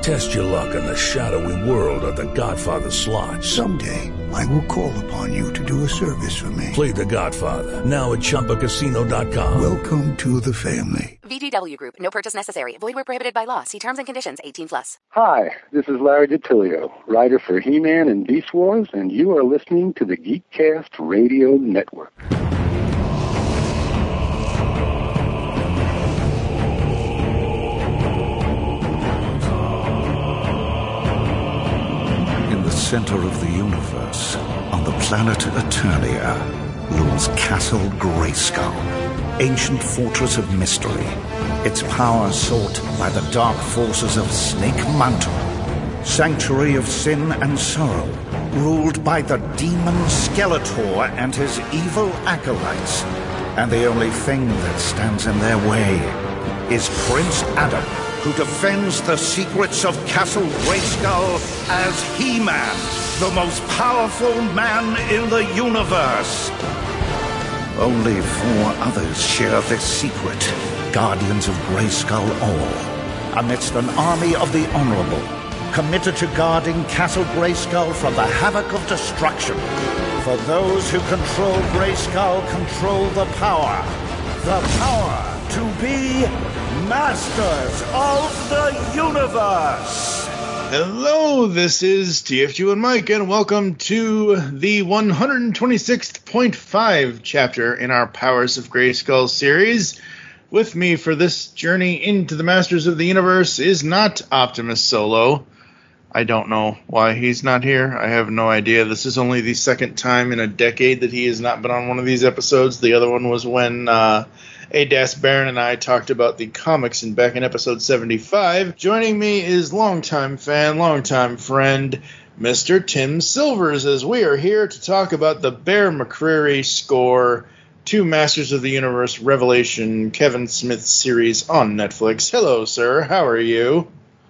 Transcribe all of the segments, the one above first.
Test your luck in the shadowy world of The Godfather slot. Someday, I will call upon you to do a service for me. Play The Godfather now at ChumbaCasino.com. Welcome to the family. VGW Group. No purchase necessary. Void where prohibited by law. See terms and conditions. 18 plus. Hi, this is Larry DiTillio, writer for He-Man and Beast Wars, and you are listening to the Geekcast Radio Network. Center of the universe, on the planet Eternia, looms Castle Grayskull, ancient fortress of mystery. Its power sought by the dark forces of Snake Mountain, sanctuary of sin and sorrow, ruled by the demon Skeletor and his evil acolytes. And the only thing that stands in their way is Prince Adam, who defends the secrets of Castle Grayskull as He-Man, the most powerful man in the universe. Only four others share this secret, guardians of Grayskull all. Amidst an army of the honorable, committed to guarding Castle Grayskull from the havoc of destruction. For those who control Grayskull control the power. The power to be masters of the universe. Hello, this is TFG and Mike, and welcome to the 126.5 chapter in our Powers of Grayskull series. With me for this journey into the Masters of the Universe is not Optimus Solo. I don't know why he's not here. I have no idea. This is only the second time in a decade that he has not been on one of these episodes. The other one was when uh, Adas Baron and I talked about the comics in back in episode 75. Joining me is longtime fan, longtime friend, Mr. Tim Silvers, as we are here to talk about the Bear McCreary score to Masters of the Universe Revelation Kevin Smith series on Netflix. Hello, sir. How are you?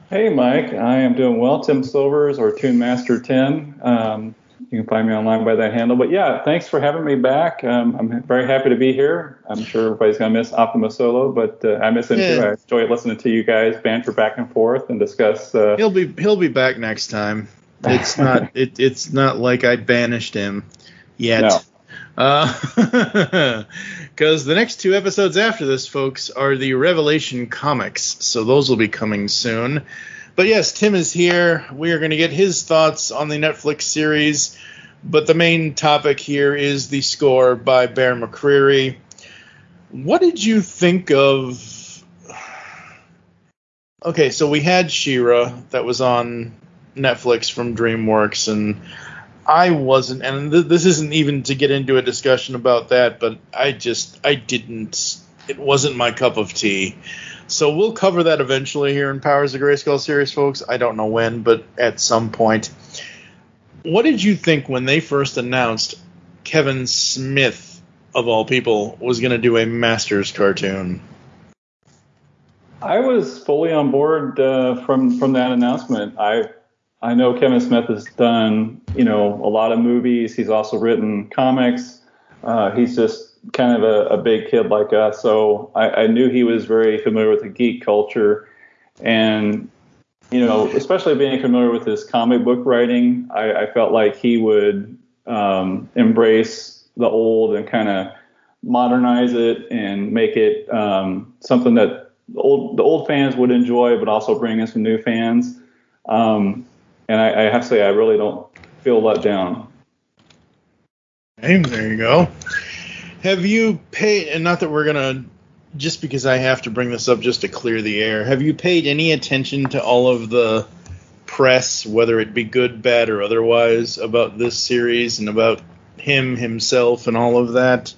Hey, Mike. I am doing well. Tim Silvers or Toon Master Tim. Um, you can find me online by that handle. But yeah, thanks for having me back. Um, I'm very happy to be here. I'm sure everybody's gonna miss Optimus Solo, but uh, I miss him Yeah. too. I enjoy listening to you guys banter back and forth and discuss. Uh, He'll be he'll be back next time. It's not it, it's not like I banished him yet. No. Because the next two episodes after this, folks, are the Revelation comics, so those will be coming soon. But yes, Tim is here. We are going to get his thoughts on the Netflix series. But the main topic here is the score by Bear McCreary. What did you think of? Okay, so we had She-Ra that was on Netflix from DreamWorks, and I wasn't, and th- this isn't even to get into a discussion about that, but I just, I didn't, it wasn't my cup of tea. So we'll cover that eventually here in Powers of Grayskull series, folks. I don't know when, but at some point. What did you think when they first announced Kevin Smith, of all people, was going to do a Masters cartoon? I was fully on board uh, from from that announcement. I I know Kevin Smith has done you know a lot of movies. He's also written comics. Uh, he's just kind of a, a big kid like us, so I, I knew he was very familiar with the geek culture, and you know especially being familiar with his comic book writing, I, I felt like he would um, embrace the old and kind of modernize it and make it um, something that the old the old fans would enjoy, but also bring in some new fans. Um, and I, I have to say, I really don't feel let down. Hey, there you go. Have you paid? And not that we're gonna just because I have to bring this up just to clear the air, have you paid any attention to all of the press, whether it be good, bad, or otherwise, about this series and about him himself and all of that?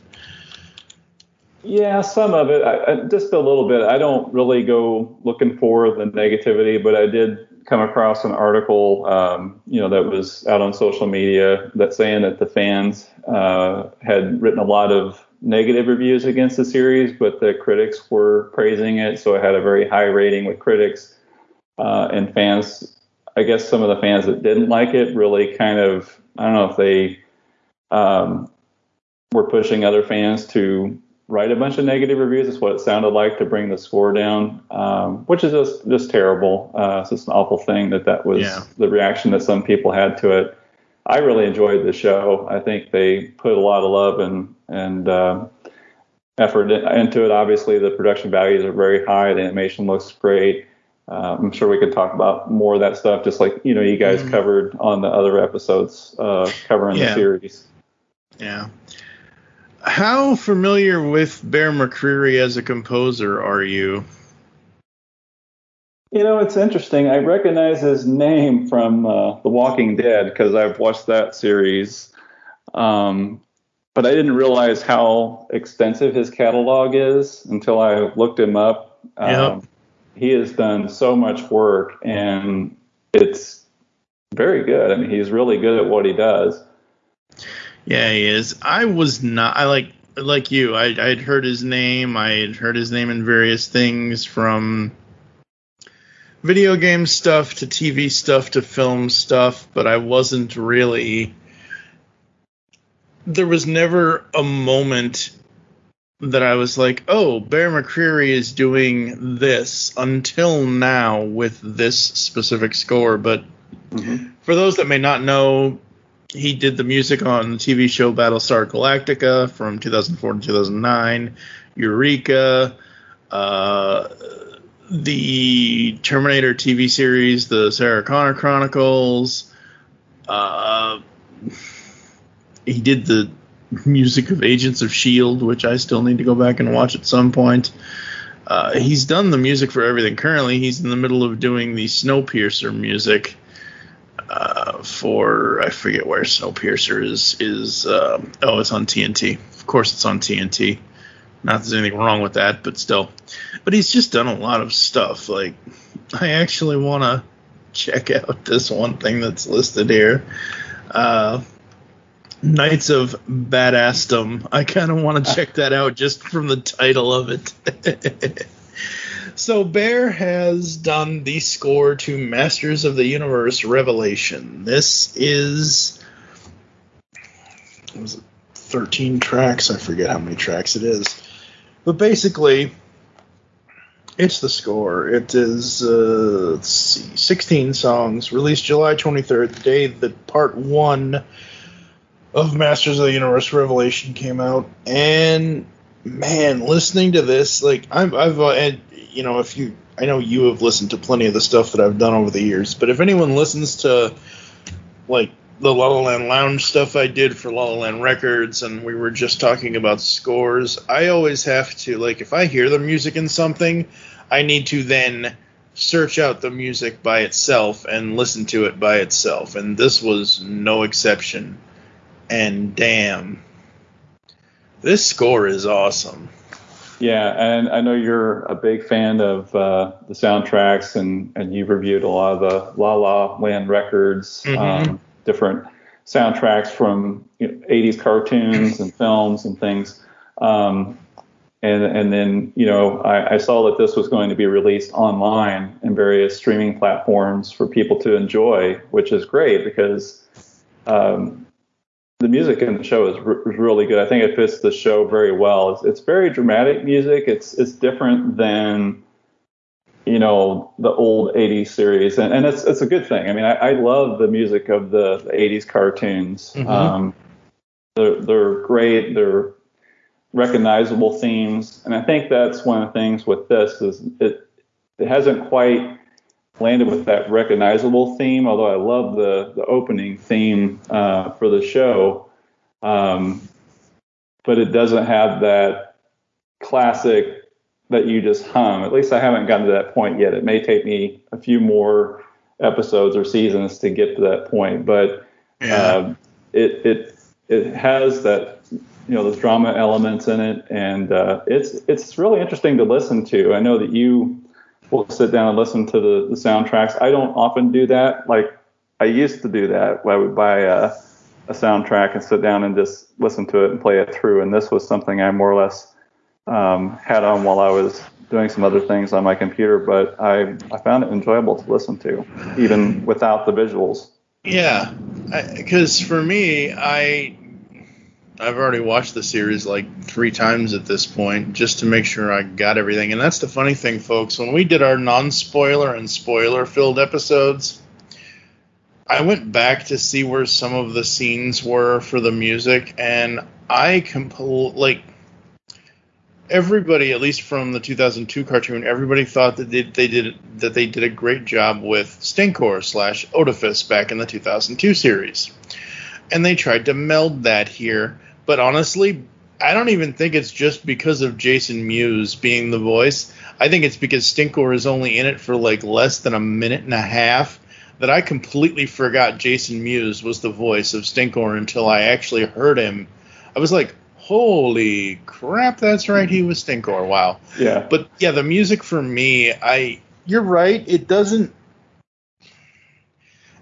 Yeah, some of it, I, I, just a little bit. I don't really go looking for the negativity, but I did come across an article, um, you know, that was out on social media that saying that the fans uh, had written a lot of negative reviews against the series, but the critics were praising it, so it had a very high rating with critics uh, and fans. I guess some of the fans that didn't like it really kind of, I don't know if they um, were pushing other fans to write a bunch of negative reviews. Is what it sounded like to bring the score down, um, which is just just terrible. Uh, it's just an awful thing that that was yeah. the reaction that some people had to it. I really enjoyed the show. I think they put a lot of love and and uh, effort into it. Obviously, the production values are very high. The animation looks great. Uh, I'm sure we could talk about more of that stuff, just like you know you guys mm. covered on the other episodes uh, covering yeah. the series. Yeah. How familiar with Bear McCreary as a composer are you? You know, it's interesting. I recognize his name from uh, The Walking Dead because I've watched that series. Um, but I didn't realize how extensive his catalog is until I looked him up. Um, yep. He has done so much work, and it's very good. I mean, he's really good at what he does. Yeah, he is. I was not. I like like you. I I'd heard his name. I had heard his name in various things from video game stuff to TV stuff to film stuff, but I wasn't really. There was never a moment that I was like, oh, Bear McCreary is doing this until now with this specific score. But mm-hmm. for those that may not know, he did the music on the TV show Battlestar Galactica from 2004 to 2009, Eureka, uh, the Terminator TV series, the Sarah Connor Chronicles. Uh, he did the music of Agents of S.H.I.E.L.D., which I still need to go back and watch at some point. Uh, he's done the music for everything. Currently, he's in the middle of doing the Snowpiercer music uh, for I forget where Snowpiercer is is um, oh it's on TNT. Of course it's on TNT. Not that there's anything wrong with that, but still. But he's just done a lot of stuff. Like I actually want to check out this one thing that's listed here. Uh, Knights of Badassdom. I kind of want to check that out just from the title of it. So Bear has done the score to Masters of the Universe Revelation. This is was it 13 tracks. I forget how many tracks it is. But basically, it's the score. It is, uh, let's see, 16 songs, released July 23rd, the day that part one of Masters of the Universe Revelation came out. And man, listening to this, like, I've, I've uh, you know, if you, I know you have listened to plenty of the stuff that I've done over the years, but if anyone listens to, like, the La La Land Lounge stuff I did for La La Land Records, and we were just talking about scores, I always have to, like, if I hear the music in something, I need to then search out the music by itself and listen to it by itself. And this was no exception. And damn, this score is awesome. Yeah, and I know you're a big fan of uh, the soundtracks, and, and you've reviewed a lot of the La La Land records, mm-hmm. um, different soundtracks from you know, 80s cartoons and films and things. Um, and and then you know I, I, saw that this was going to be released online in various streaming platforms for people to enjoy, which is great because um, the music in the show is, is really good. I think it fits the show very well. It's, it's very dramatic music. It's it's different than you know the old 80s series and, and it's it's a good thing i mean i, I love the music of the, the 80s cartoons mm-hmm. um, they're, they're great they're recognizable themes and i think that's one of the things with this is it it hasn't quite landed with that recognizable theme. Although I love the the opening theme uh, for the show, um, but it doesn't have that classic that you just hum. At least I haven't gotten to that point yet. It may take me a few more episodes or seasons to get to that point, but Yeah. um, it it it has that you know those drama elements in it, and uh, it's it's really interesting to listen to. I know that you will sit down and listen to the, the soundtracks. I don't often do that. Like I used to do that. Where I would buy a, a soundtrack and sit down and just listen to it and play it through. And this was something I more or less um, had on while I was doing some other things on my computer. But I I found it enjoyable to listen to, even without the visuals. Yeah, because for me, I I've already watched the series like three times at this point just to make sure I got everything. And that's the funny thing, folks. When we did our non-spoiler and spoiler-filled episodes, I went back to see where some of the scenes were for the music, and I compl- like everybody, at least from the 2002 cartoon, everybody thought that they, they did that they did a great job with Stinkor slash Odiphus back in the 2002 series, and they tried to meld that here. But honestly, I don't even think it's just because of Jason Mewes being the voice. I think it's because Stinkor is only in it for like less than a minute and a half that I completely forgot Jason Mewes was the voice of Stinkor until I actually heard him. I was like, holy crap, that's right, he was Stinkor. Wow. Yeah. But yeah, the music for me, I you're right, it doesn't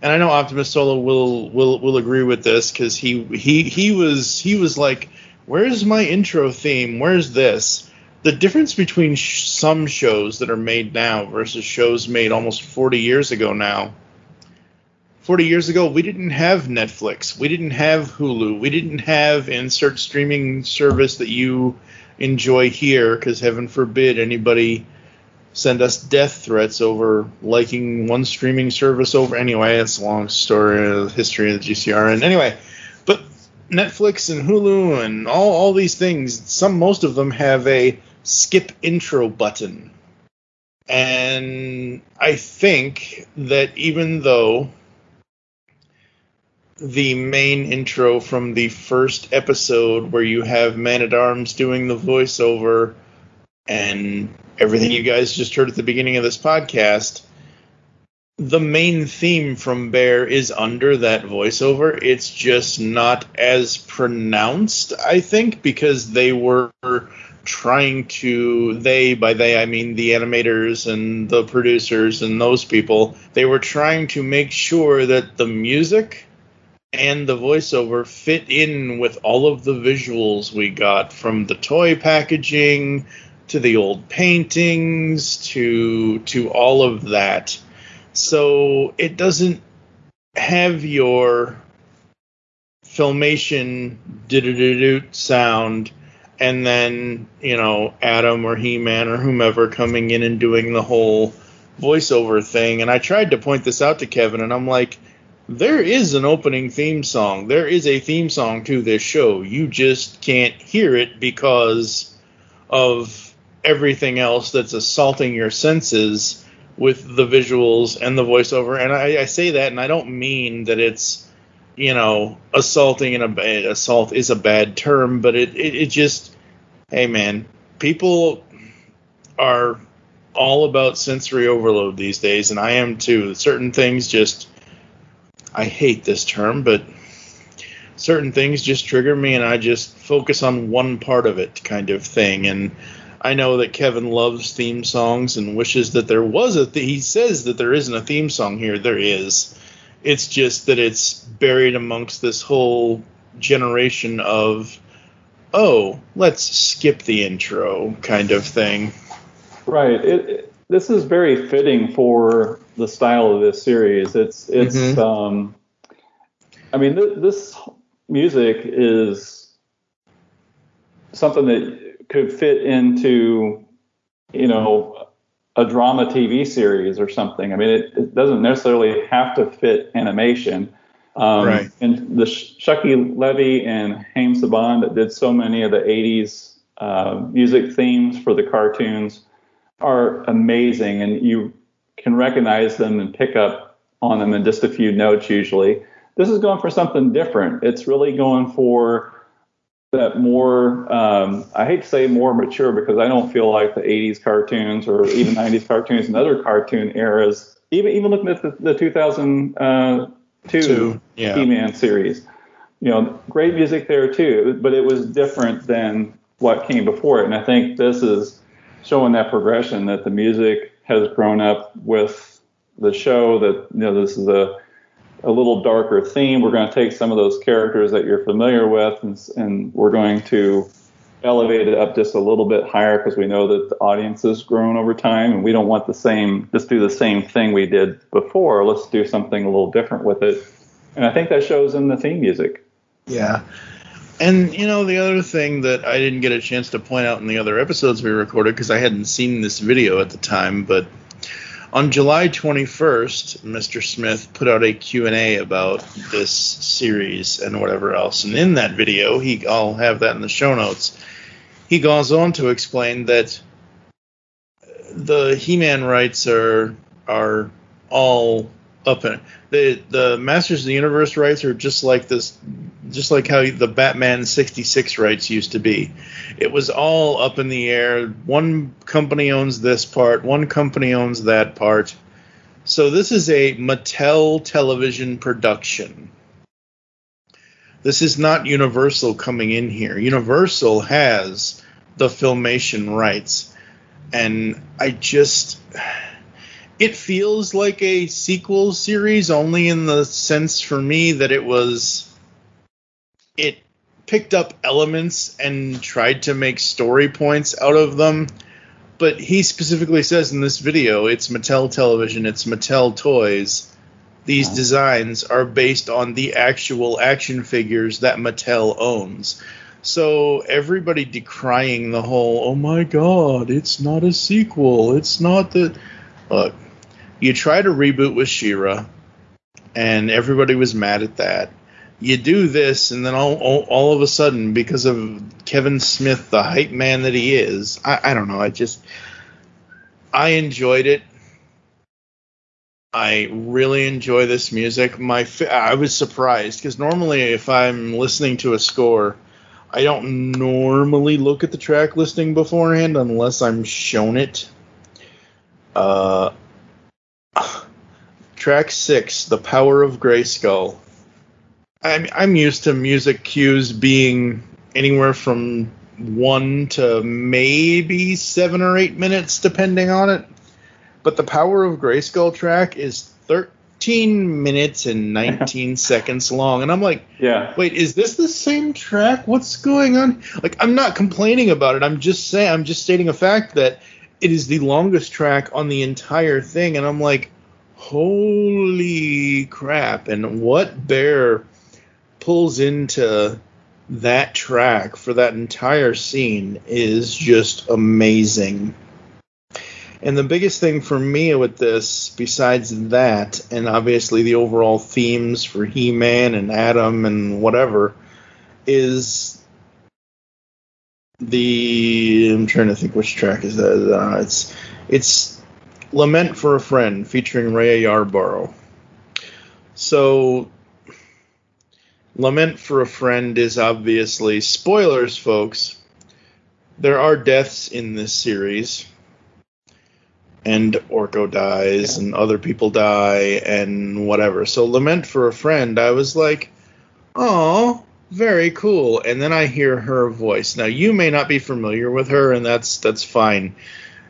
and I know Optimus Solo will will will agree with this because he he he was he was like, "Where's my intro theme? Where's this?" The difference between sh- some shows that are made now versus shows made almost 40 years ago now. 40 years ago, we didn't have Netflix, we didn't have Hulu, we didn't have insert streaming service that you enjoy here because heaven forbid anybody send us death threats over liking one streaming service over. Anyway, it's a long story of the history of the GCR. And anyway, but Netflix and Hulu and all, all these things, some most of them have a skip intro button. And I think that even though the main intro from the first episode where you have Man at Arms doing the voiceover and everything you guys just heard at the beginning of this podcast, the main theme from Bear is under that voiceover. It's just not as pronounced, I think, because they were trying to they by they I mean the animators and the producers and those people, they were trying to make sure that the music and the voiceover fit in with all of the visuals we got from the toy packaging to the old paintings to to all of that. So it doesn't have your filmation sound and then, you know, Adam or He-Man or whomever coming in and doing the whole voiceover thing. And I tried to point this out to Kevin and I'm like, there is an opening theme song. There is a theme song to this show. You just can't hear it because of everything else that's assaulting your senses with the visuals and the voiceover. And I, I say that, and I don't mean that it's you know assaulting and a assault is a bad term, but it, it it just hey man, people are all about sensory overload these days, and I am too. Certain things just I hate this term, but certain things just trigger me and I just focus on one part of it kind of thing and I know that Kevin loves theme songs and wishes that there was a th- he says that there isn't a theme song here there is it's just that it's buried amongst this whole generation of oh let's skip the intro kind of thing Right. It, it, this is very fitting for the style of this series. It's it's. Mhm. Um, I mean, th- this music is something that could fit into, you know, a drama TV series or something. I mean, it, it doesn't necessarily have to fit animation. Um, Right. And the Sh- Shuki Levy and Haim Saban that did so many of the 80s uh, music themes for the cartoons are amazing, and you can recognize them and pick up on them in just a few notes usually. This is going for something different. It's really going for that more um, I hate to say more mature because I don't feel like the 80s cartoons or even 90s cartoons and other cartoon eras, even even looking at the, the 2002 Two, yeah. He-Man series, you know, great music there too, but it was different than what came before it. And I think this is showing that progression that the music has grown up with the show. That you know, this is a a little darker theme. We're going to take some of those characters that you're familiar with, and, and we're going to elevate it up just a little bit higher because we know that the audience has grown over time, and we don't want the same just do the same thing we did before. Let's do something a little different with it, and I think that shows in the theme music. Yeah. And you know the other thing that I didn't get a chance to point out in the other episodes we recorded because I hadn't seen this video at the time, but on July 21st, Mr. Smith put out a Q&A about this series and whatever else. And in that video, he I'll have that in the show notes. He goes on to explain that the He-Man rights are are all up in the the Masters of the Universe rights are just like this just like how the Batman 66 rights used to be. It was all up in the air. One company owns this part, one company owns that part. So this is a Mattel television production. This is not Universal coming in here. Universal has the filmation rights. And I just it feels like a sequel series only in the sense for me that it was it picked up elements and tried to make story points out of them. But he specifically says in this video, it's Mattel Television, it's Mattel Toys. These designs are based on the actual action figures that Mattel owns. So everybody decrying the whole, oh my god, it's not a sequel, it's not the. Look, you try to reboot with She-Ra, and everybody was mad at that you do this, and then all, all, all, of a sudden, because of Kevin Smith, the hype man that he is, I, I don't know. I just, I enjoyed it. I really enjoy this music. My, I was surprised because normally, if I'm listening to a score, I don't normally look at the track listing beforehand unless I'm shown it. Uh, track six, "The Power of Grayskull." I'm I'm used to music cues being anywhere from one to maybe seven or eight minutes, depending on it. But the Power of Grayskull track is 13 minutes and 19 seconds long, and I'm like, yeah, wait, is this the same track? What's going on? Like, I'm not complaining about it. I'm just saying, I'm just stating a fact that it is the longest track on the entire thing, and I'm like, holy crap! And what bear pulls into that track for that entire scene is just amazing. And the biggest thing for me with this, besides that, and obviously the overall themes for He Man and Adam and whatever, is the. I'm trying to think which track is that. Uh, it's it's Lament for a Friend featuring Raya Yarbrough. So Lament for a Friend is obviously spoilers, folks. There are deaths in this series, and Orko dies, and other people die, and whatever. So, Lament for a Friend, I was like, oh, very cool. And then I hear her voice. Now, you may not be familiar with her, and that's that's fine.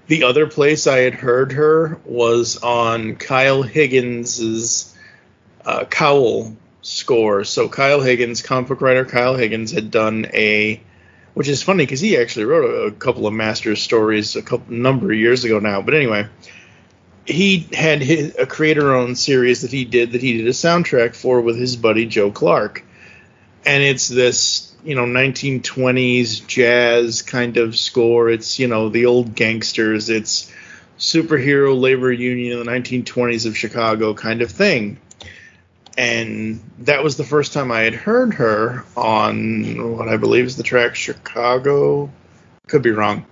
The other place I had heard her was on Kyle Higgins's uh, Cowl score. So Kyle Higgins, comic book writer Kyle Higgins, had done a, which is funny because he actually wrote a, a, couple of Masters stories a couple number of years ago now. But anyway, he had his, a creator-owned series that he did that he did a soundtrack for with his buddy Joe Clark, and it's this you know 1920s jazz kind of score. It's you know the old gangsters. It's superhero labor union in the 1920s of Chicago kind of thing and that was the first time I had heard her on what I believe is the track Chicago. Could be wrong.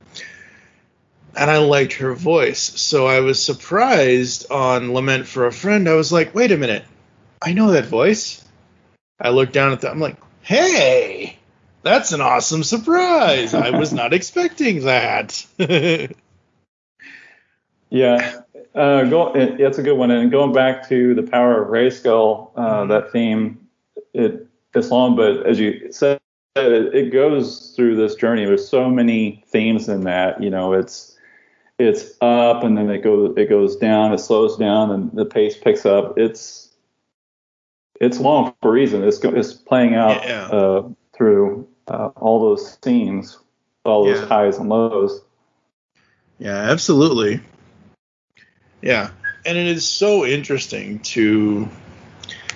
And I liked her voice. So I was surprised on Lament for a Friend. I was like, wait a minute. I know that voice. I looked down at that. I'm like, hey, That's an awesome surprise. I was not expecting that. yeah, uh, go, it, it's a good one. And going back to the power of Grayskull, uh, mm-hmm. that theme, it it's long, but as you said, it, it goes through this journey. There's so many themes in that. You know, it's it's up and then it goes it goes down, it slows down, and the pace picks up. It's it's long for a reason. It's it's playing out yeah. uh, through uh, all those scenes, all those yeah. highs and lows. Yeah, absolutely. Yeah, and it is so interesting to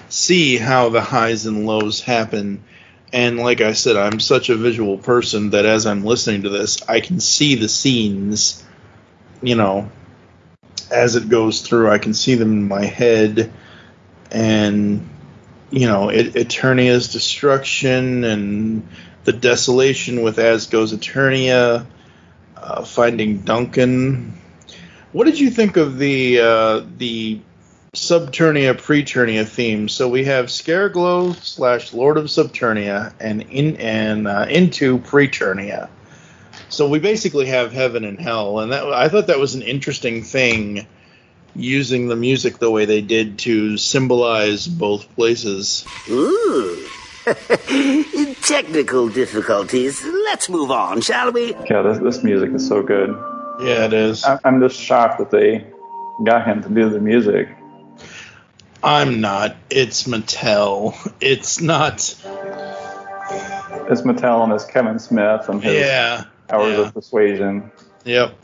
see how the highs and lows happen. And like I said, I'm such a visual person that as I'm listening to this, I can see the scenes, you know, as it goes through. I can see them in my head. And, you know, it, Eternia's destruction and the desolation with As Goes Eternia, uh, finding Duncan. What did you think of the uh, the Subternia Preternia theme. So we have Scareglow slash Lord of Subternia and in and uh, into Preternia. So we basically have heaven and hell, and that I thought that was an interesting thing, using the music the way they did to symbolize both places. Ooh. Technical difficulties. Let's move on, shall we? Yeah, this, this music is so good. Yeah, it is. I'm just shocked that they got him to do the music. I'm not. It's Mattel. It's not. It's Mattel and it's Kevin Smith and his yeah, powers yeah. of persuasion. Yep.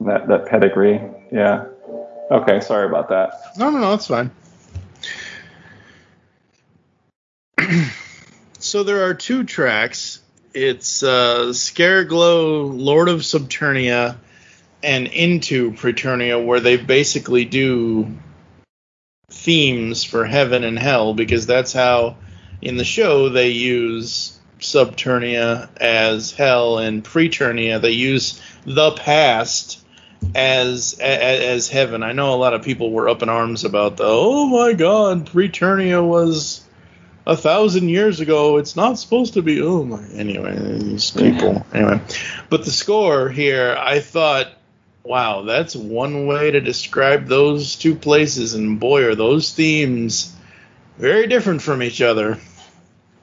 That that pedigree. Yeah. Okay, sorry about that. No, no, no, it's fine. so there are two tracks. It's uh, Scareglow, Lord of Subternia, and Into Preternia, where they basically do themes for heaven and hell because that's how in the show they use Subternia as hell and Preternia they use the past as, as as heaven. I know a lot of people were up in arms about the oh my god, Preternia was a thousand years ago. It's not supposed to be. Oh my. Anyway, these people. Anyway, but the score here, I thought wow, that's one way to describe those two places, and boy, are those themes very different from each other.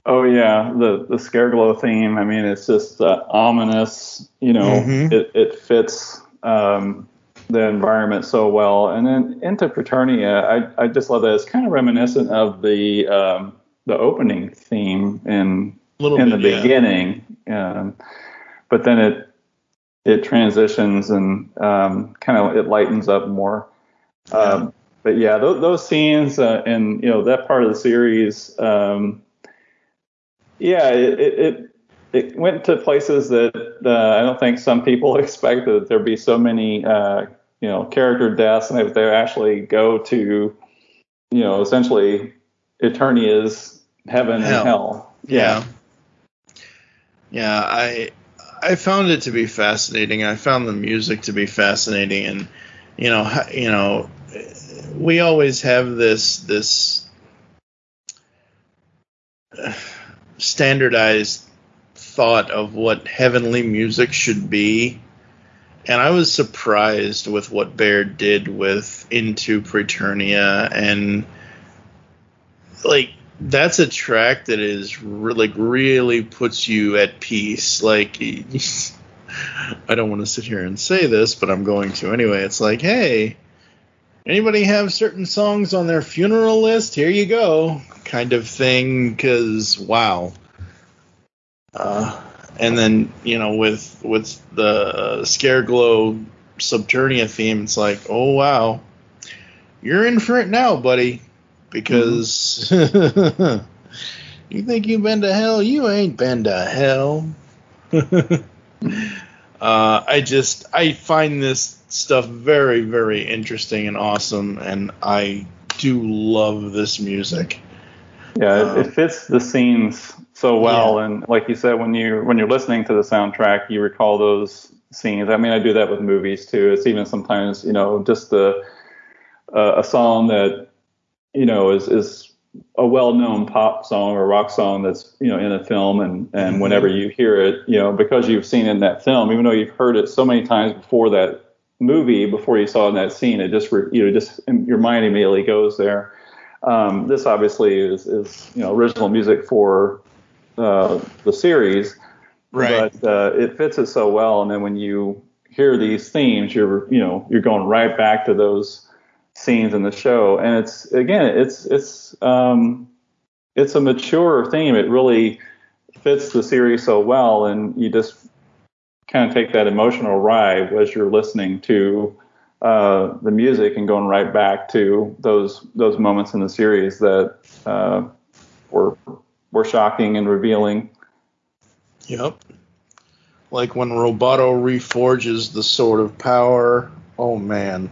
Oh yeah, the the Scareglow theme. I mean, it's just uh, ominous. You know, mm-hmm. it it fits um, the environment so well. And then into Preternia, I I just love that. It's kind of reminiscent of the um, the opening theme in in bit, the beginning. Yeah. Um, but then it it transitions and um, kind of it lightens up more. Yeah. Um, but yeah, those, those scenes uh, and you know that part of the series, um, yeah, it, it, it went to places that uh, I don't think some people expected that there'd be so many uh, you know character deaths, and if they actually go to you know essentially Eternia's heaven hell. and hell. Yeah. Yeah, I I found it to be fascinating. I found the music to be fascinating, and you know, you know, we always have this this standardized thought of what heavenly music should be, and I was surprised with what Bear did with Into Preternia and like that's a track that is re- like really puts you at peace. Like I don't want to sit here and say this, but I'm going to anyway. It's like, hey, anybody have certain songs on their funeral list? Here you go, kind of thing. Because wow. Uh, and then you know with with the Scareglow Subternia theme, it's like, oh wow, you're in for it now, buddy because mm-hmm. you think you've been to hell, you ain't been to hell. uh, I just I find this stuff very very interesting and awesome, and I do love this music. Yeah, it, it uh, fits the scenes so well, yeah. and like you said, when you when you're listening to the soundtrack, you recall those scenes. I mean, I do that with movies too. It's even sometimes you know just the uh, a song that you know, is is a well-known pop song or rock song that's you know in a film and and Mhm. whenever you hear it you know because you've seen it in that film even though you've heard it so many times before that movie before you saw it in that scene it just re- you know just your mind immediately goes there um, this obviously is is you know original music for uh, the series Right. but uh, it fits it so well and then when you hear these themes you're you know you're going right back to those scenes in the show and it's again it's it's um it's a mature theme it really fits the series so well and you just kind of take that emotional ride as you're listening to uh, the music and going right back to those those moments in the series that uh, were were shocking and revealing Yep. Like when Roboto reforges the sword of power. Oh man.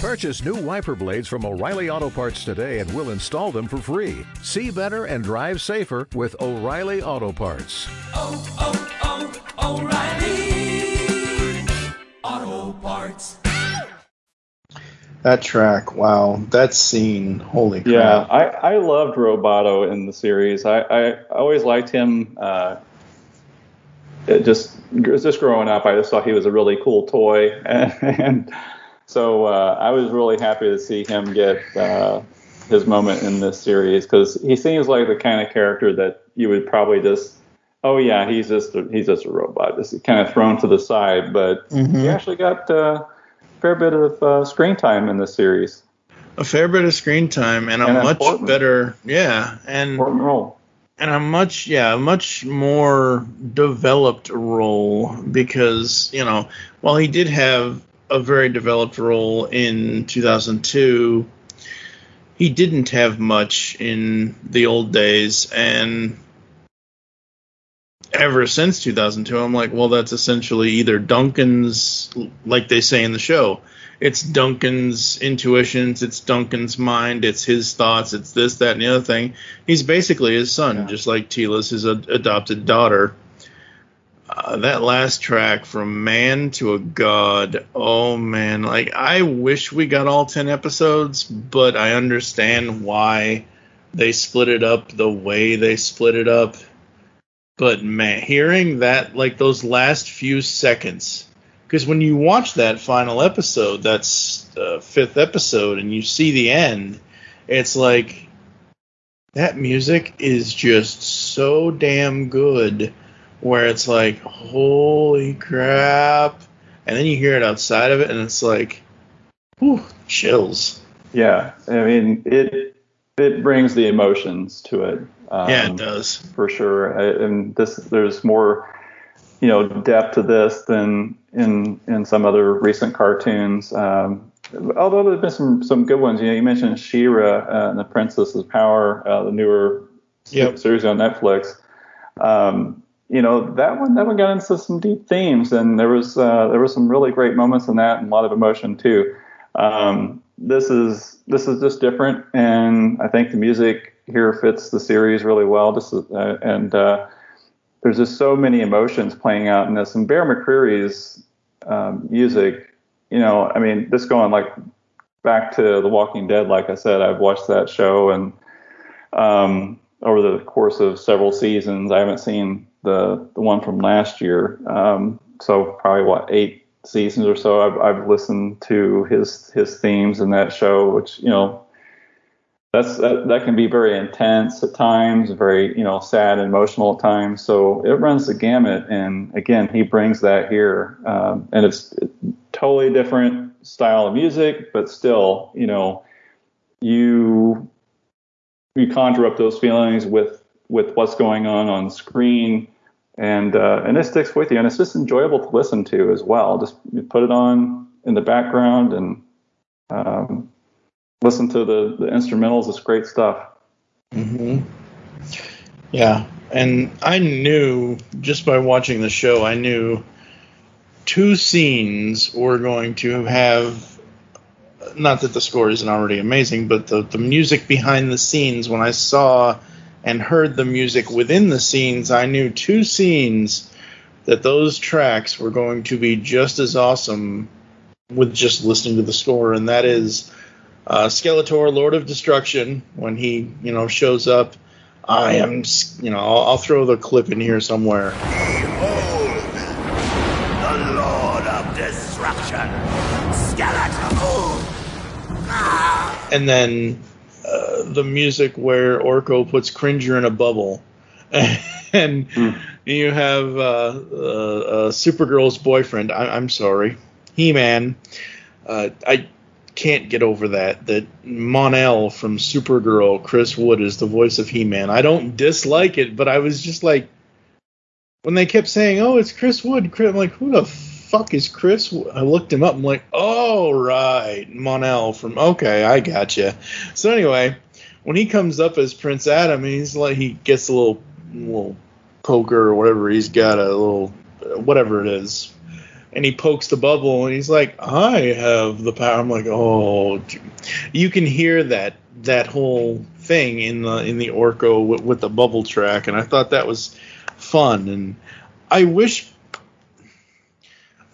Purchase new wiper blades from O'Reilly Auto Parts today and we'll install them for free. See better and drive safer with O'Reilly Auto Parts. oh, oh, O'Reilly Auto Parts. That track, wow. That scene, holy crap. Yeah, I, I loved Roboto in the series. I, I always liked him. Uh, it just just growing up, I just thought he was a really cool toy, and, and so uh, I was really happy to see him get uh, his moment in this series because he seems like the kind of character that you would probably just, oh yeah, he's just a, he's just a robot, just kind of thrown to the side, but Mhm. he actually got uh, a fair bit of uh, screen time in this series. A fair bit of screen time and a much important. better yeah, and Important role. and a much yeah, much more developed role because, you know, while he did have a very developed role in 2002, he didn't have much in the old days and ever since 2002 I'm like, well that's essentially either Duncan's like they say in the show. It's Duncan's intuitions, it's Duncan's mind, it's his thoughts, it's this, that, and the other thing. He's basically his son, just like Teela's his ad- adopted daughter. Uh, that last track from man to a god oh man. Like i wish we got all 10 episodes but i understand why they split it up the way they split it up. But man hearing that like those last few seconds because when you watch that final episode that's the fifth episode and you see the end it's like that music is just so damn good where it's like holy crap and then you hear it outside of it and it's like whew, chills Yeah, I mean it it brings the emotions to it. Um, yeah it does for sure. I- And this there's more you know depth to this than in in some other recent cartoons. Um, although there's been some some good ones. You know, you mentioned She-Ra uh, and the Princess's Power, uh, the newer Yep. series on Netflix. Um, you know that one that one got into some deep themes, and there was uh, there were some really great moments in that, and a lot of emotion too. Um, this is this is just different, and I think the music here fits the series really well. Just uh, and uh, there's just so many emotions playing out in this, and Bear McCreary's um, music. You know, I mean, just going like back to The Walking Dead. Like I said, I've watched that show, and um, over the course of several seasons, I haven't seen the the one from last year. Um, so probably what eight seasons or so. I've I've listened to his his themes in that show, which you know that's that, that can be very intense at times, very you know sad and emotional at times. So it runs the gamut, and again, he brings that here, um, and it's totally different style of music, but still, you know, you you conjure up those feelings with with what's going on on screen, and uh, and it sticks with you, and it's just enjoyable to listen to as well. Just put it on in the background and. Um, listen to the the instrumentals. It's great stuff. Mm-hmm. Yeah, and I knew just by watching the show, I knew two scenes were going to have. Not that the score isn't already amazing, but the the music behind the scenes. When I saw and heard the music within the scenes, I knew two scenes that those tracks were going to be just as awesome with just listening to the score, and that is uh, Skeletor, Lord of Destruction, when he you know shows up. I am, you know, I'll, I'll throw the clip in here somewhere. The Lord of Destruction. Skeletor. and then the music where Orko puts Cringer in a bubble, and you have uh, uh, uh, Supergirl's boyfriend. I- I'm sorry, He-Man. Uh, I can't get over that. That Mon-El from Supergirl, Chris Wood, is the voice of He-Man. I don't dislike it, but I was just like, when they kept saying, "Oh, it's Chris Wood," Chris, I'm like, who the fuck is Chris? I looked him up. I'm like, oh right, Mon-El from. Okay, I gotcha. So anyway, when he comes up as Prince Adam, he's like, he gets a little, little poker or whatever. He's got a little, whatever it is, and he pokes the bubble, and he's like, I have the power. I'm like, oh, you can hear that that whole thing in the in the Orko with, with the bubble track, and I thought that was fun. And I wish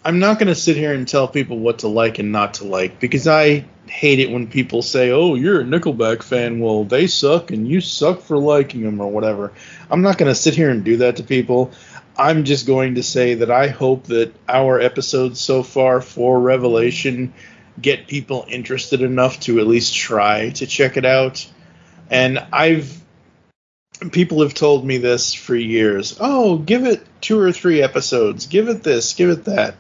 I'm not going to sit here and tell people what to like and not to like because I hate it when people say, "Oh, you're a Nickelback fan. Well, they suck and you suck for liking them or whatever." I'm not going to sit here and do that to people. I'm just going to say that I hope that our episodes so far for Revelation get people interested enough to at least try to check it out. And I've people have told me this for years. Oh, give it two or three episodes. Give it this, give it that.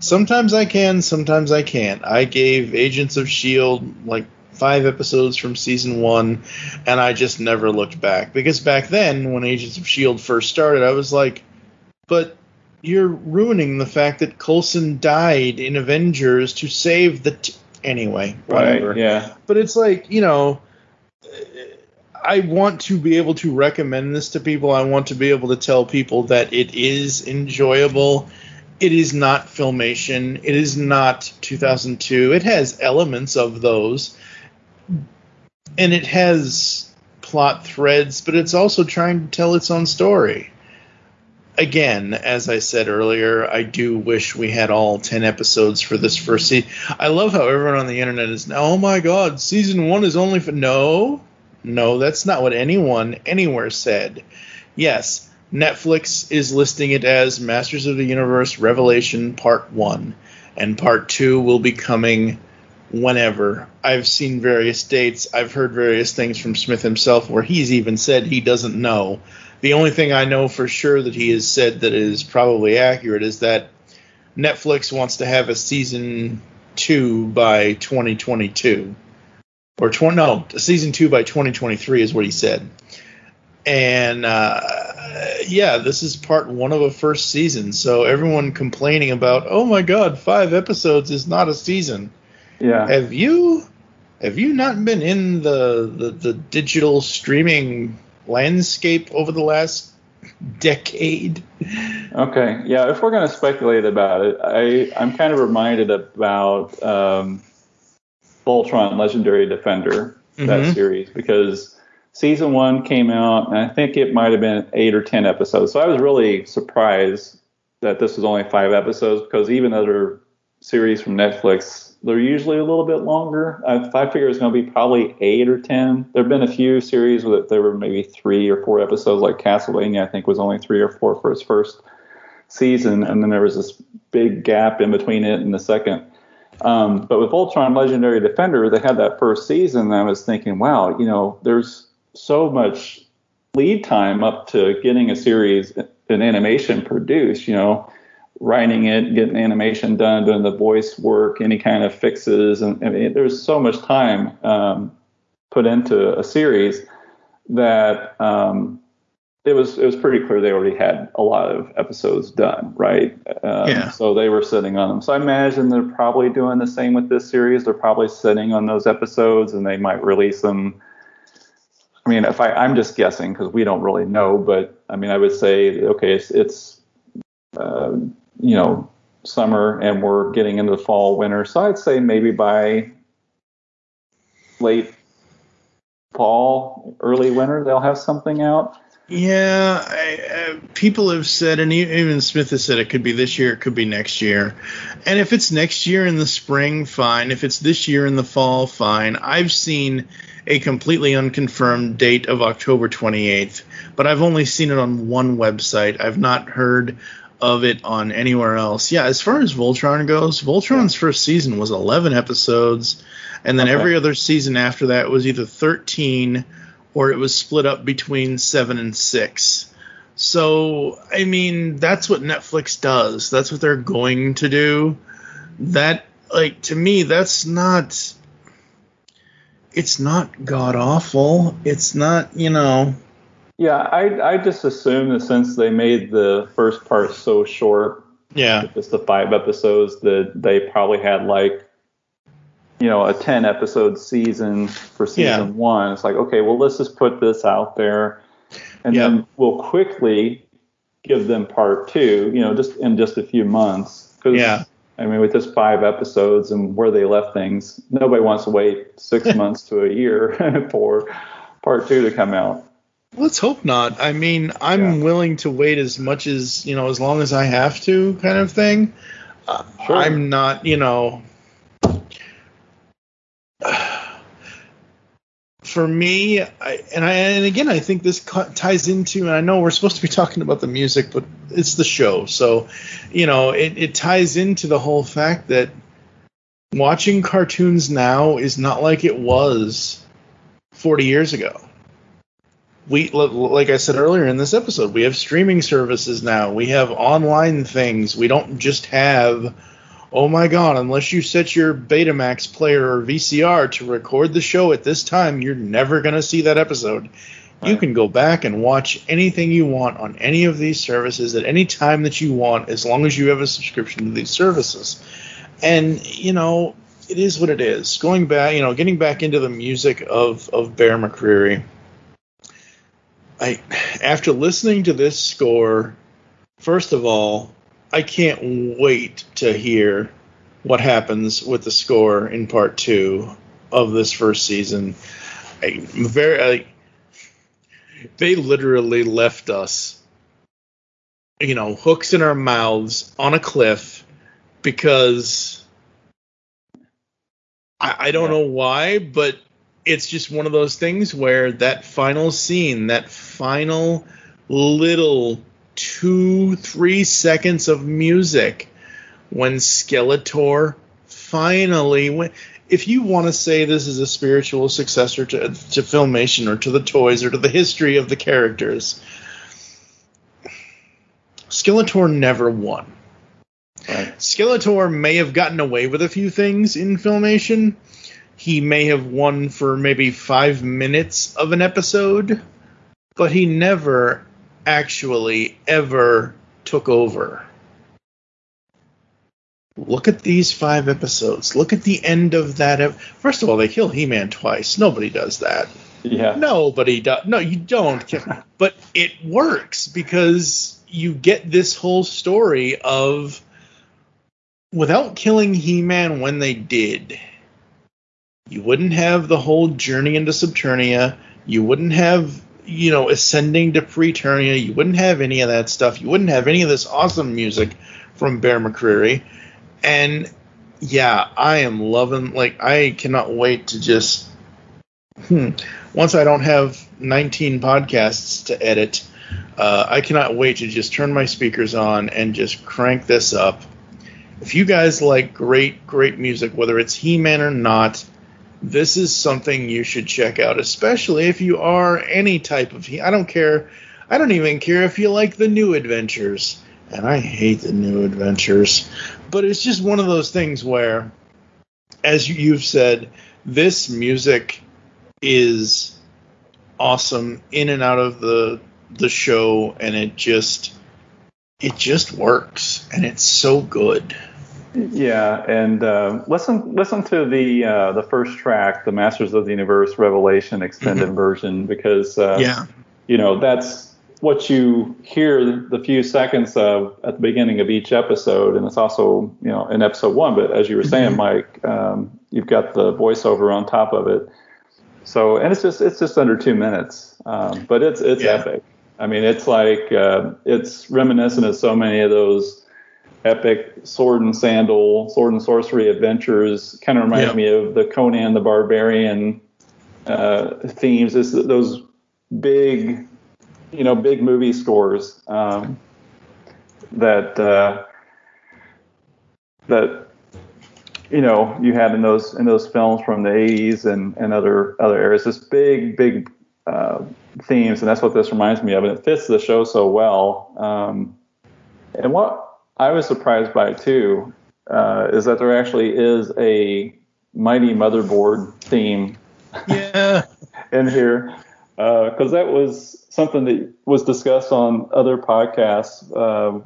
Sometimes I can, sometimes I can't. I gave Agents of S.H.I.E.L.D. Like five episodes from season one, and I just never looked back. Because back then, when Agents of S.H.I.E.L.D. first started, I was like, but you're ruining the fact that Coulson died in Avengers to save the. T-. Anyway, whatever. Right? Yeah. But it's like, you know, I want to be able to recommend this to people. I want to be able to tell people that it is enjoyable. It is not filmation. It is not 2002. It has elements of those. And it has plot threads, but it's also trying to tell its own story. Again, as I said earlier, I do wish we had all 10 episodes for this first season. I love how everyone on the internet is now, oh my god, season one is only for. No, no, that's not what anyone anywhere said. Yes, Netflix is listing it as Masters of the Universe Revelation Part 1, and Part 2 will be coming whenever. I've seen various dates, I've heard various things from Smith himself where he's even said he doesn't know. The only thing I know for sure that he has said that is probably accurate is that Netflix wants to have a season 2 by 2022 or 20 no season two by 2023 is what he said and uh, yeah this is part one of a first season so everyone complaining about oh my god five episodes is not a season Yeah. have you have you not been in the the, the digital streaming landscape over the last decade Okay, yeah. If we're going to speculate about it, I I'm kind of reminded about um, Voltron Legendary Defender that Mhm. series because season one came out and I think it might have been eight or ten episodes. So I was really surprised that this was only five episodes because even other series from Netflix they're usually a little bit longer. I, I figure it's going to be probably eight or ten. There have been a few series where there were maybe three or four episodes, like Castlevania. I think was only three or four for its first season, and then there was this big gap in between it and the second. Um, but with Voltron Legendary Defender, they had that first season, and I was thinking, wow, you know, there's so much lead time up to getting a series, an animation produced, you know, writing it, getting animation done, doing the voice work, any kind of fixes, and, and there's so much time um, put into a series that um, it was it was pretty clear they already had a lot of episodes done, right? Um, Yeah. So they were sitting on them. So I imagine they're probably doing the same with this series. They're probably sitting on those episodes, and they might release them. I mean, if I I'm just guessing because we don't really know, but I mean, I would say okay, it's it's uh, you know summer and we're getting into the fall winter, so I'd say maybe by late fall, early winter, they'll have something out. Yeah, I, uh, people have said, and even Smith has said it could be this year, it could be next year. And if it's next year in the spring, fine. If it's this year in the fall, fine. I've seen a completely unconfirmed date of October 28th, but I've only seen it on one website. I've not heard of it on anywhere else. Yeah, as far as Voltron goes, Voltron's first season was 11 episodes, and then Okay. every other season after that was either 13 or it was split up between 7 and 6. So, I mean, that's what Netflix does. That's what they're going to do. That like to me that's not it's not god awful. It's not, you know, Yeah, I I just assume that since they made the first part so short, yeah. just the five episodes, that they probably had like you know a ten episode season for season Yeah. one. It's like okay, well let's just put this out there, and Yeah. then we'll quickly give them part two. You know, just in just a few months. 'Cause, Yeah. I mean, with just five episodes and where they left things, nobody wants to wait six months to a year for part two to come out. Let's hope not. I mean, I'm willing to wait as much as, you know, as long as I have to kind of thing. Uh, I'm not, you know, for me, I, and I and again, I think this ties into, and I know we're supposed to be talking about the music, but it's the show, so you know, it, it ties into the whole fact that watching cartoons now is not like it was 40 years ago. We, like I said earlier in this episode, we have streaming services now. We have online things. We don't just have oh my god, unless you set your Betamax player or VCR to record the show at this time, you're never going to see that episode. You can go back and watch anything you want on any of these services at any time that you want, as long as you have a subscription to these services. And, you know, it is what it is. Going back, you know, getting back into the music of, of Bear McCreary. I after listening to this score, first of all, I can't wait to hear what happens with the score in part two of this first season. I, very, I, they literally left us, you know, hooks in our mouths on a cliff because I, I don't know why, but it's just one of those things where that final scene, that final little two, three seconds of music when Skeletor finally went. If you want to say this is a spiritual successor to, to Filmation or to the toys or to the history of the characters, Skeletor never won. Skeletor may have gotten away with a few things in Filmation. He may have won for maybe five minutes of an episode, but he never actually ever took over. Look at these five episodes. Look at the end of that. ep- First of all, they kill He-Man twice. Nobody does that. Yeah. Nobody does. No, you don't. but it works because you get this whole story of without killing He-Man when they did, you wouldn't have the whole journey into Subternia. You wouldn't have, you know, ascending to Preternia. You wouldn't have any of that stuff. You wouldn't have any of this awesome music from Bear McCreary. And yeah, I am loving. Like, I cannot wait to just. Hmm, once I don't have 19 podcasts to edit, uh, I cannot wait to just turn my speakers on and just crank this up. If you guys like great, great music, whether it's He Man or not, this is something you should check out, especially if you are any type of I don't care. I don't even care if you like the new adventures. And I hate the new adventures. But it's just one of those things where, as you've said, this music is awesome in and out of the the show, and it just it just works, and it's so good. Yeah, and uh, listen listen to the uh, the first track, the Masters of the Universe Revelation extended Mhm. version, because uh, Yeah. you know that's what you hear the few seconds of at the beginning of each episode, and it's also you know in episode one. But as you were saying, Mhm. Mike, um, you've got the voiceover on top of it. So and it's just it's just under two minutes, um, but it's it's Yeah. epic. I mean, it's like uh, it's reminiscent of so many of those epic sword and sandal, sword and sorcery adventures. Kind of reminds me of the Conan the Barbarian uh, themes. It's those big, you know, big movie scores um, that uh, that you know you had in those in those films from the 80s and, and other other eras. This big big uh, themes, and that's what this reminds me of, and it fits the show so well. Um, and what I was surprised by too uh, is that there actually is a Mighty Motherboard theme Yeah. in here because that was something that was discussed on other podcasts. Uh,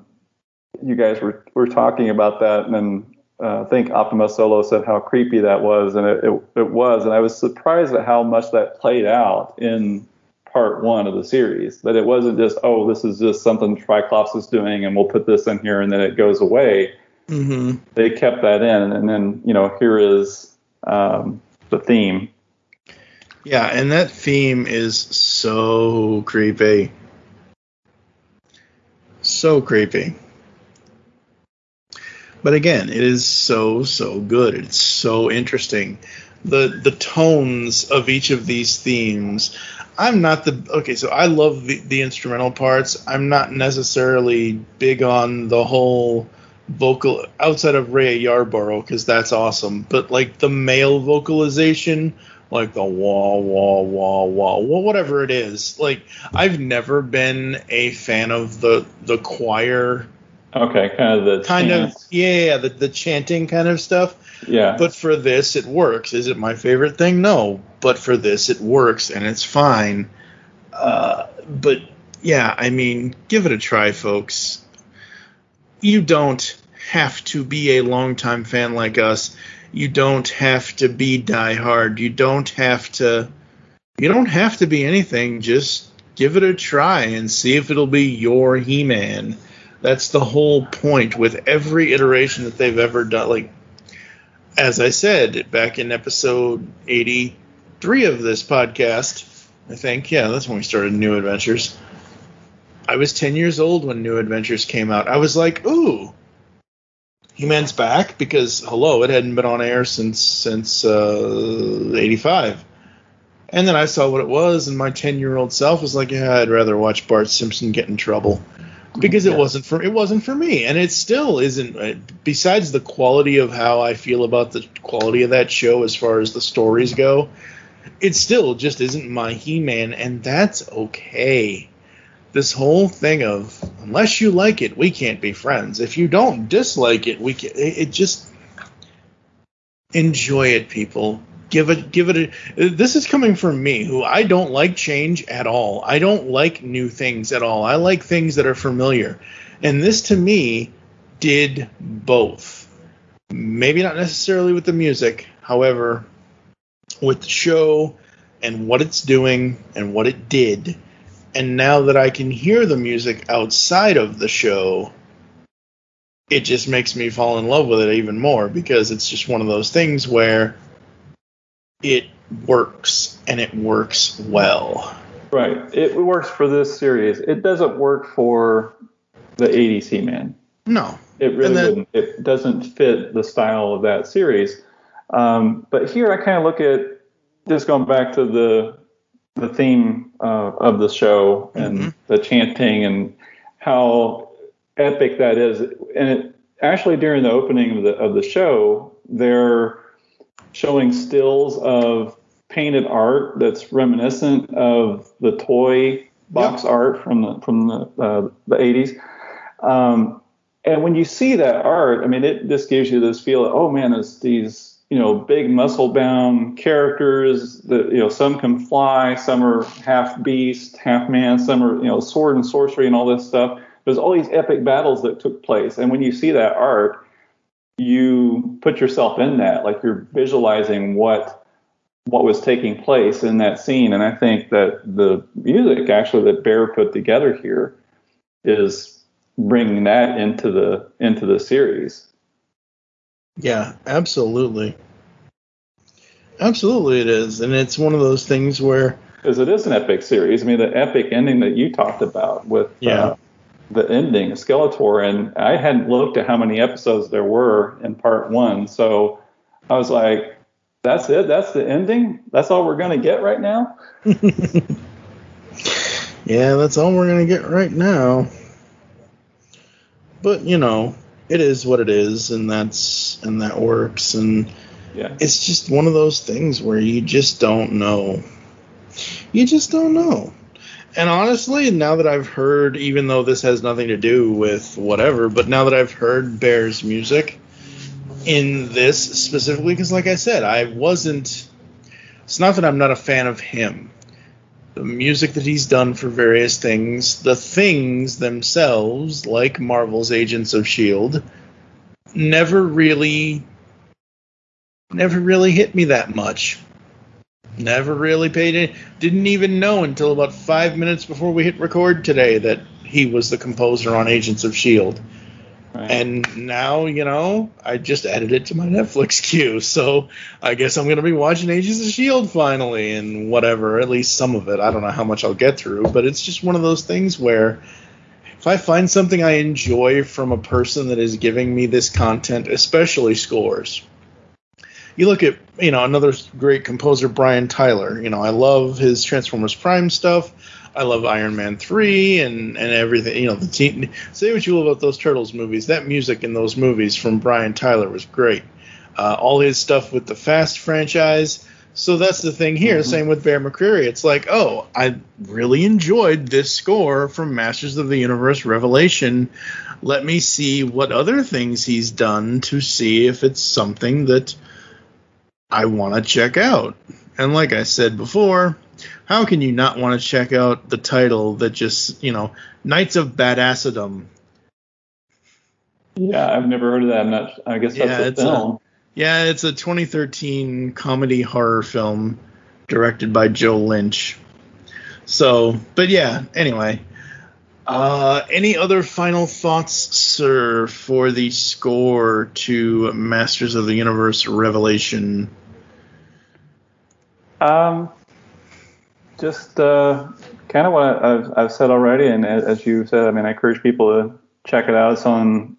you guys were, were talking about that, and then uh, I think Optimus Solo said how creepy that was, and it, it, it was. And I was surprised at how much that played out in part one of the series. That it wasn't just, oh, this is just something Triclops is doing, and we'll put this in here, and then it goes away. Mm-hmm. They kept that in, and then you know here is um, the theme. Yeah, and that theme is so creepy. So creepy. But again, it is so so good. It's so interesting. The the tones of each of these themes. I'm not the okay, so I love the, the instrumental parts. I'm not necessarily big on the whole vocal outside of Raya Yarbrough because that's awesome. But like the male vocalization, like the wah wah wah wah wah whatever it is. Like I've never been a fan of the the choir Okay, kind of the kind chant. of yeah the the chanting kind of stuff. Yeah. But for this, it works. Is it my favorite thing? No. But for this, it works and it's fine. Uh, but yeah, I mean, give it a try, folks. You don't have to be a longtime fan like us. You don't have to be diehard. You don't have to. You don't have to be anything. Just give it a try and see if it'll be your He-Man. That's the whole point with every iteration that they've ever done. Like as I said back in episode 83 of this podcast, I think, yeah, that's when we started New Adventures. I was 10 years old when New Adventures came out. I was like, ooh, He-Man's back because hello, it hadn't been on air since since uh, 85. And then I saw what it was, and my 10 year old self was like, yeah, I'd rather watch Bart Simpson get in trouble because it wasn't for it wasn't for me. And it still isn't uh, besides the quality of how I feel about the quality of that show as far as the stories go it still just isn't my He-Man and that's okay. This whole thing of unless you like it we can't be friends. If you don't dislike it we can it, it just enjoy it people give it give it a this is coming from me who I don't like change at all. I don't like new things at all. I like things that are familiar. And this to me did both. Maybe not necessarily with the music, however, with the show and what it's doing and what it did. And now that I can hear the music outside of the show, it just makes me fall in love with it even more because it's just one of those things where it works and it works well. Right. It works for this series. It doesn't work for the 80s He-Man. No. It really then- wouldn't. It doesn't fit the style of that series. Um, but here I kind of look at just going back to the the theme uh, of the show and Mm-hmm. the chanting and how epic that is. And it, actually, during the opening of the of the show, they're showing stills of painted art that's reminiscent of the toy box art from the from the uh, the 80s. Um, and when you see that art, I mean, it just gives you this feel. Of, oh man, it's these you know big muscle bound characters that you know some can fly some are half beast half man some are you know sword and sorcery and all this stuff there's all these epic battles that took place and when you see that art you put yourself in that like you're visualizing what what was taking place in that scene and i think that the music actually that bear put together here is bringing that into the into the series Yeah, absolutely. Absolutely, it is, and it's one of those things where because it is an epic series. I mean, the epic ending that you talked about with Yeah. uh, the ending, Skeletor, and I hadn't looked at how many episodes there were in part one, so I was like, "That's it. That's the ending. That's all we're gonna get right now." Yeah, that's all we're gonna get right now. But you know, it is what it is, and that's and that works, and Yeah. it's just one of those things where you just don't know. You just don't know. And honestly, now that I've heard, even though this has nothing to do with whatever, but now that I've heard Bear's music in this specifically, because like I said, I wasn't. It's not that I'm not a fan of him the music that he's done for various things, the things themselves, like Marvel's Agents of Shield, never really never really hit me that much. Never really paid it. Didn't even know until about five minutes before we hit record today that he was the composer on Agents of Shield. And now, you know, I just added it to my Netflix queue. So I guess I'm going to be watching Agents of S.H.I.E.L.D. finally and whatever, at least some of it. I don't know how much I'll get through, but it's just one of those things where if I find something I enjoy from a person that is giving me this content, especially scores, you look at, you know, another great composer, Brian Tyler. You know, I love his Transformers Prime stuff. I love Iron Man 3 and, and everything. You know, the team. Say what you will about those Turtles movies. That music in those movies from Brian Tyler was great. Uh, all his stuff with the Fast franchise. So that's the thing here. Same with Bear McCreary. It's like, oh, I really enjoyed this score from Masters of the Universe Revelation. Let me see what other things he's done to see if it's something that I want to check out. And like I said before, how can you not want to check out the title that just, you know, Knights of Badassdom? Yeah, I've never heard of that. I'm not. I guess that's Yeah, a it's film. a yeah, it's a 2013 comedy horror film directed by Joe Lynch. So, but yeah, anyway. Uh, any other final thoughts, sir, for the score to Masters of the Universe Revelation? Um, just uh, kind of what I've, I've said already, and as, as you said, I mean, I encourage people to check it out. It's on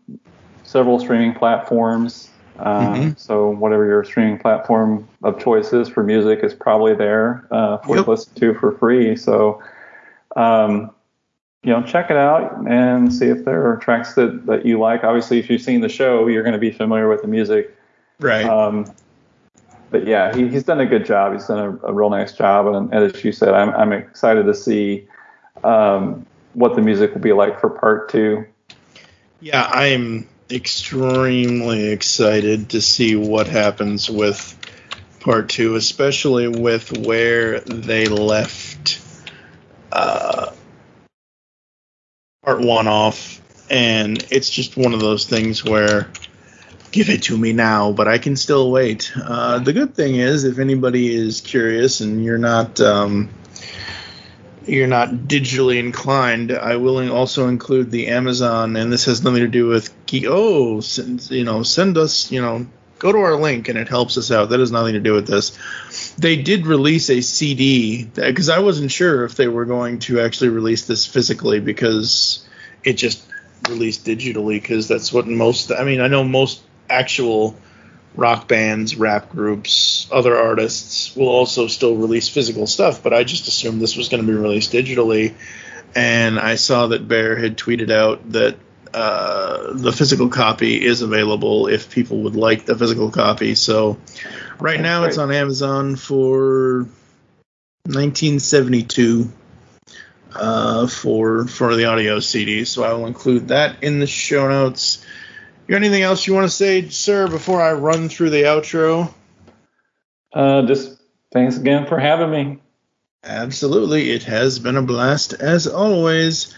several streaming platforms. Uh, Mhm. So whatever your streaming platform of choice is for music is probably there uh, for you to listen to for free. So, um, you know, check it out and see if there are tracks that, that you like. Obviously, if you've seen the show, you're going to be familiar with the music. Right. Um, but yeah, he, he's done a good job. He's done a, a real nice job, and, and as you said, I'm I'm excited to see um, what the music will be like for part two. Yeah, I'm extremely excited to see what happens with part two, especially with where they left uh, part one off. And it's just one of those things where give it to me now, but I can still wait. Uh, the good thing is, if anybody is curious and you're not. Um, you're not digitally inclined, I will also include the Amazon, and this has nothing to do with. Oh, send, you know, send us, you know, go to our link and it helps us out. That has nothing to do with this. They did release a CD because I wasn't sure if they were going to actually release this physically because it just released digitally because that's what most. I mean, I know most actual rock bands, rap groups, other artists will also still release physical stuff, but I just assumed this was going to be released digitally. And I saw that Bear had tweeted out that uh, the physical copy is available if people would like the physical copy. So right now it's on Amazon for 1972 uh, for for the audio CD. So I will include that in the show notes. You got anything else you want to say, sir, before I run through the outro? Uh, just thanks again for having me. Absolutely. It has been a blast as always.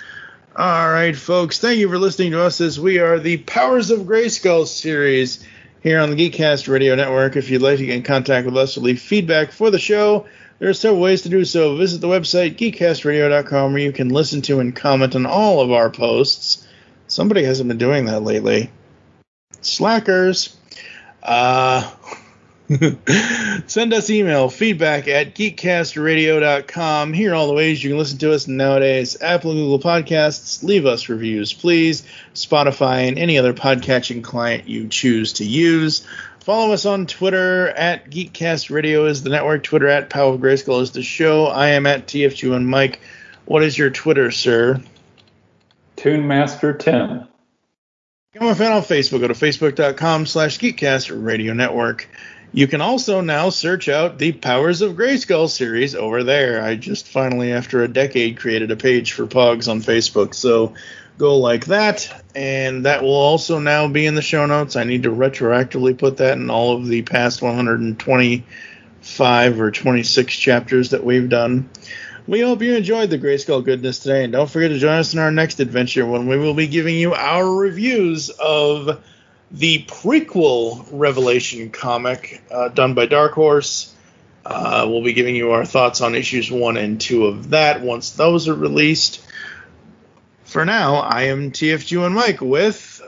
All right, folks. Thank you for listening to us as we are the Powers of Grayskull series here on the Geekcast Radio Network. If you'd like to get in contact with us or leave feedback for the show, there are several ways to do so. Visit the website geekcastradio.com where you can listen to and comment on all of our posts. Somebody hasn't been doing that lately. Slackers. Uh, Send us email feedback at geekcastradio.com. Here are all the ways you can listen to us nowadays Apple and Google Podcasts. Leave us reviews, please. Spotify and any other podcatching client you choose to use. Follow us on Twitter at Geekcast Radio is the network. Twitter at Power of Grayskull is the show. I am at TFG and Mike. What is your Twitter, sir? Tune Master 10. Become a fan on Facebook. Go to facebook.com slash Geekcast Radio Network. You can also now search out the Powers of Grayskull series over there. I just finally, after a decade, created a page for Pogs on Facebook. So go like that, and that will also now be in the show notes. I need to retroactively put that in all of the past 125 or 26 chapters that we've done. We hope you enjoyed the Grayskull goodness today, and don't forget to join us in our next adventure when we will be giving you our reviews of the prequel Revelation comic uh, done by Dark Horse. Uh, we'll be giving you our thoughts on issues one and two of that once those are released. For now, I am TFG and Mike with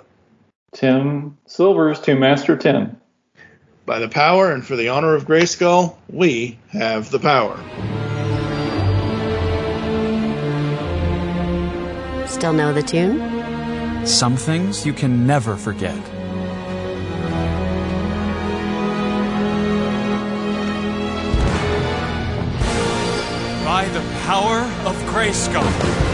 Tim Silvers to Master Tim. By the power and for the honor of Grayskull, we have the power. Still know the tune? Some things you can never forget. By the power of Grayskull.